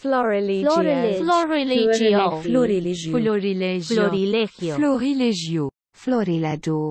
Florilegio. Florilegio. Florilegio. Florilegio. Florilegio. Florilegio.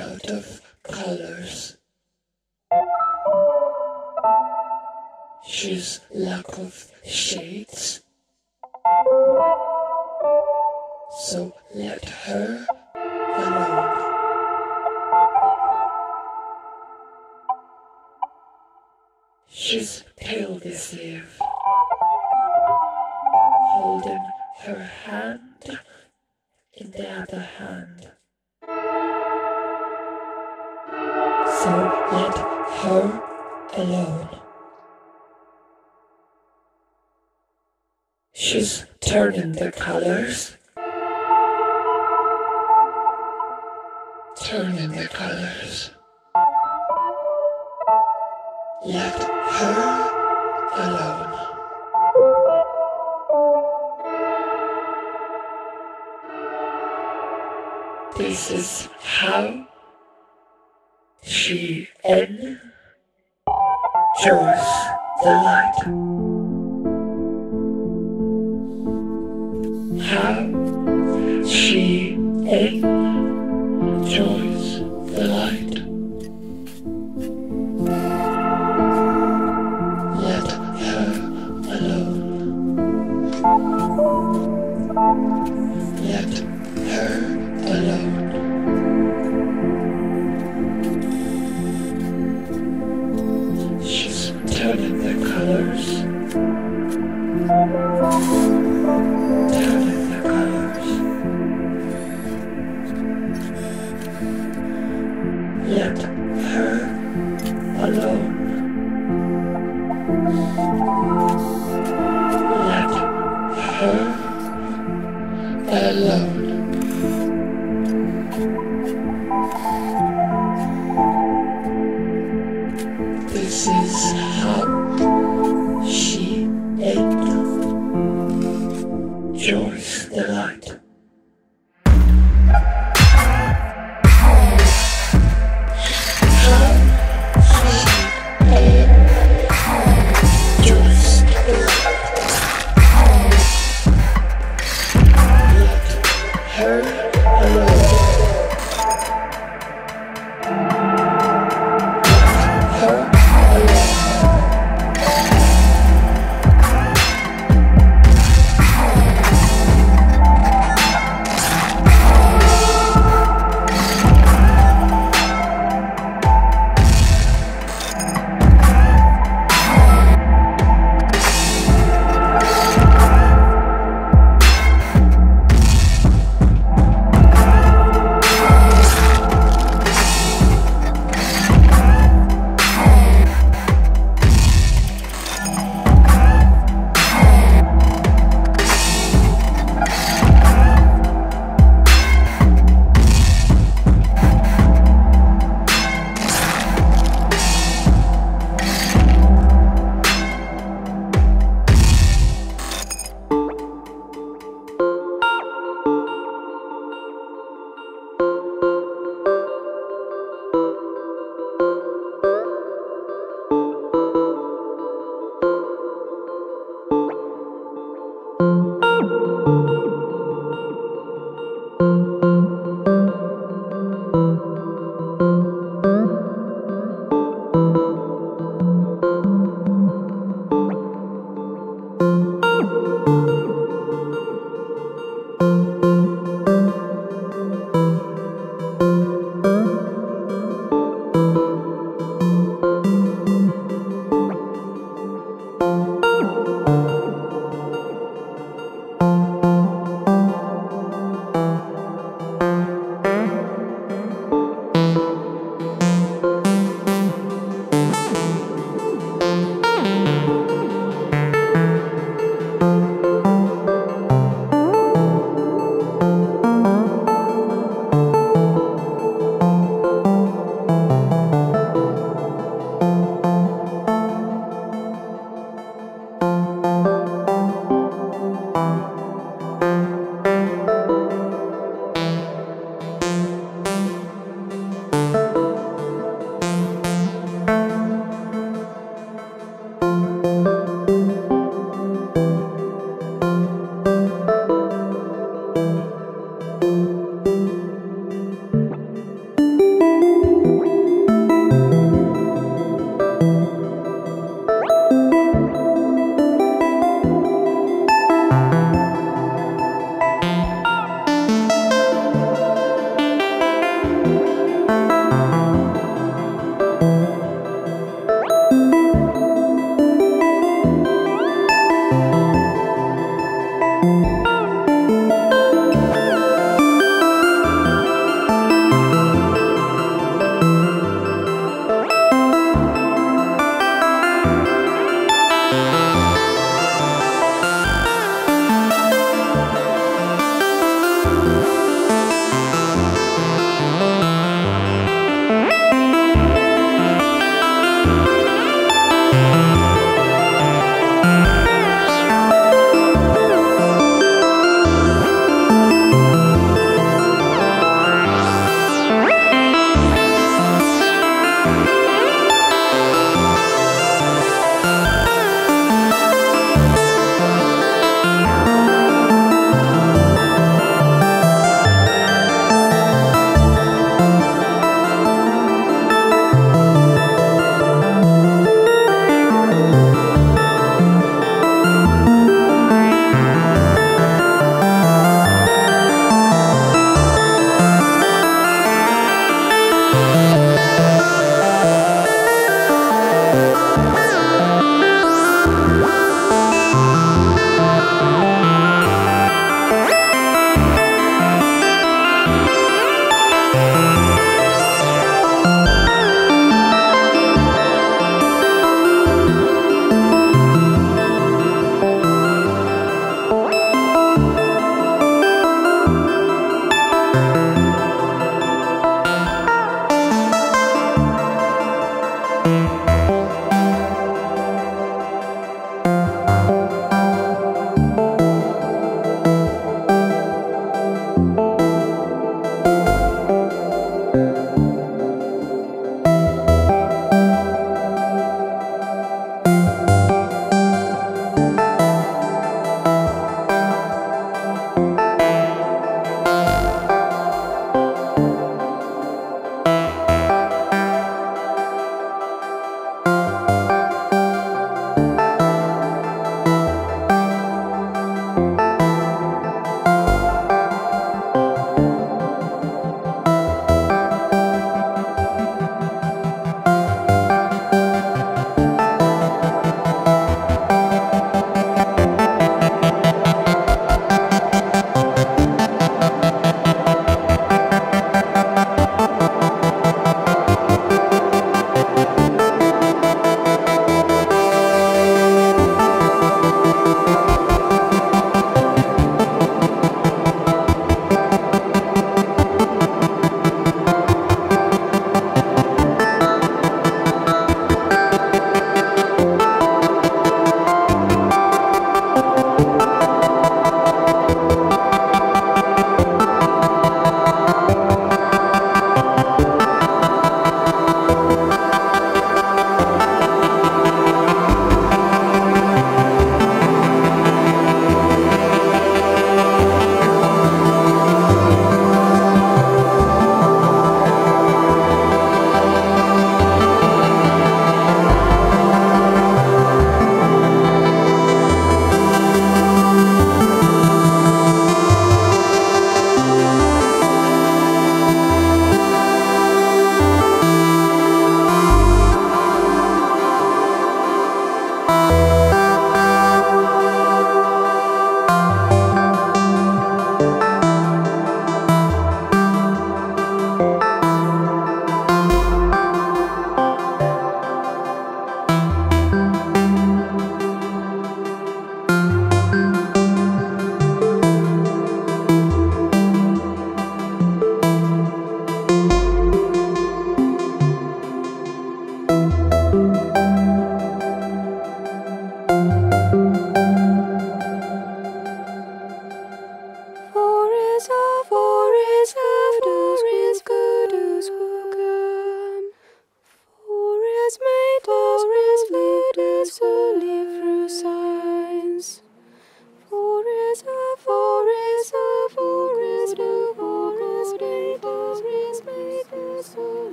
Out of colors. She's lack of shades. This is how she ate yours.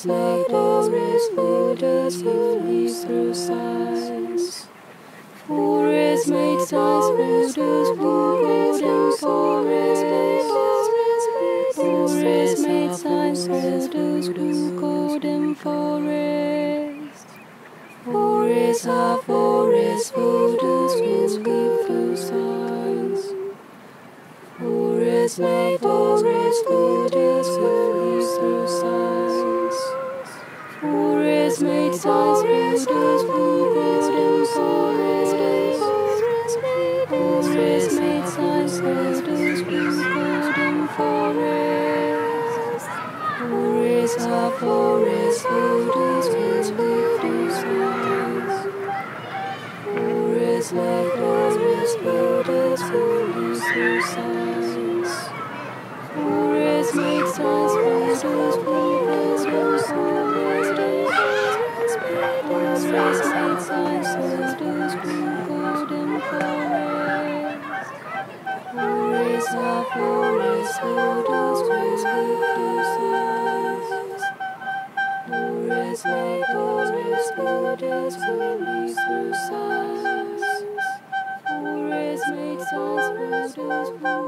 is made, or is food. It's like Lazarus Buddha's holy suicides. Forest makes us voices, people's no soul is disease. Spiders face makes us sisters, green golden forest. Forest are forest, Buddha's face disease. Forest like Lazarus Buddha's holy suicides. just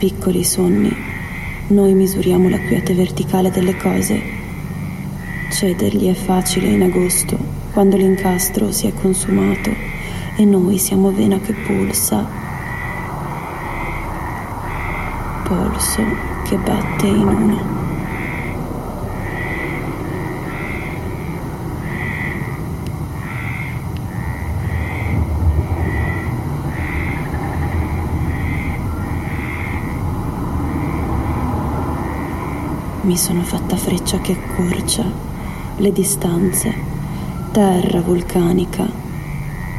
piccoli sonni, noi misuriamo la quiete verticale delle cose. Cedergli è facile in agosto, quando l'incastro si è consumato e noi siamo vena che pulsa, polso che batte in una. Mi sono fatta freccia che accorcia le distanze, terra vulcanica,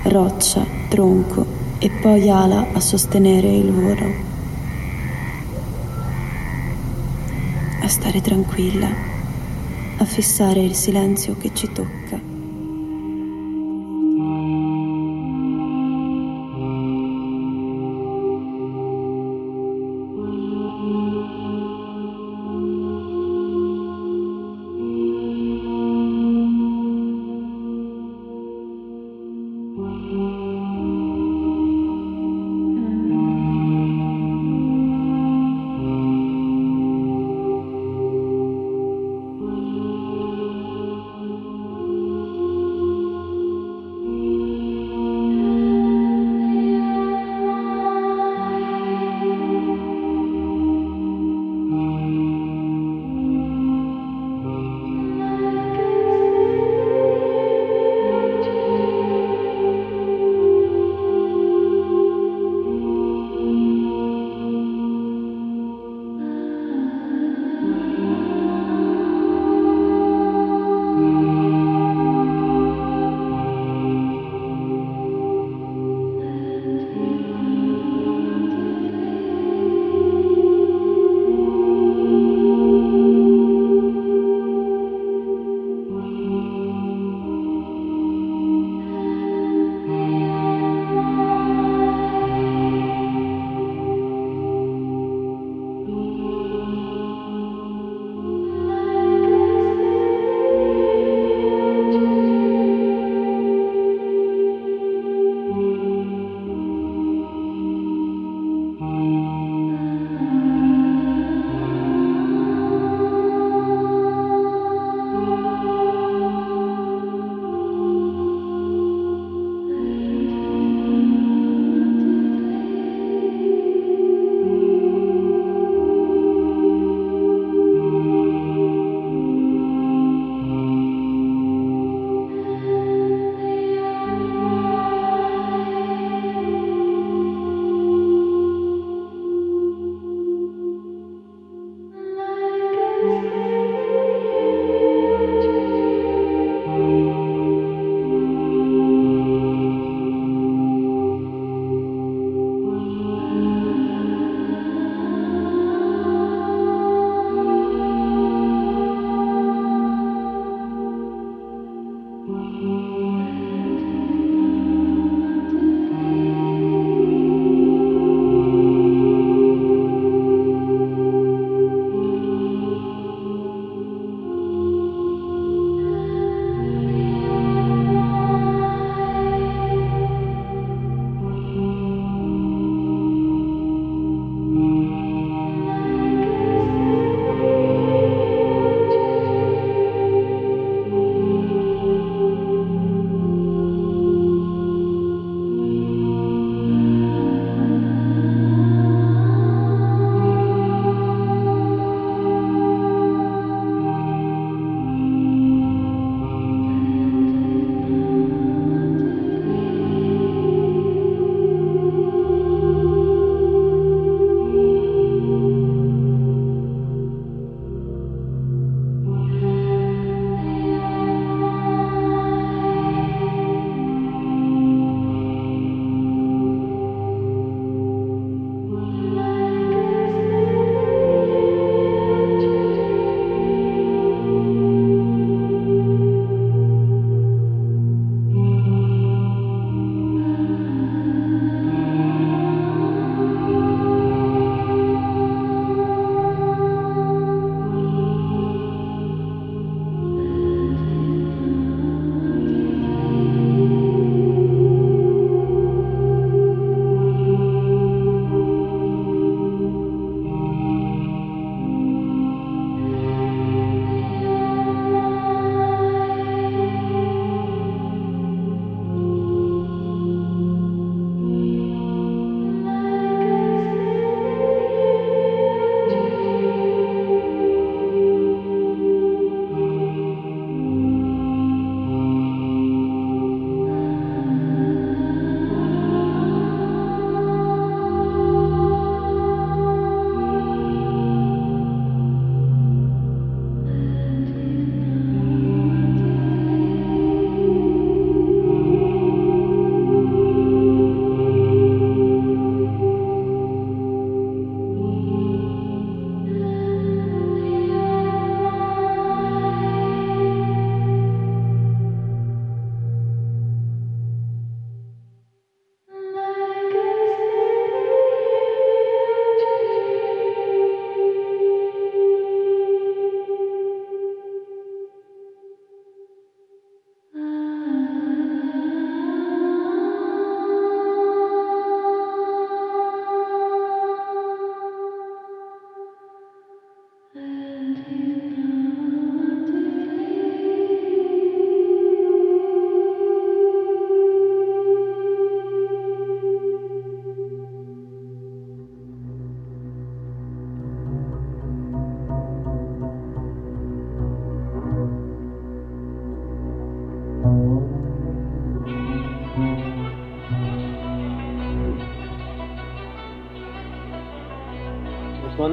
roccia, tronco e poi ala a sostenere il volo. A stare tranquilla, a fissare il silenzio che ci tocca.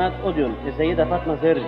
قناة أوديون السيدة فاطمة زرج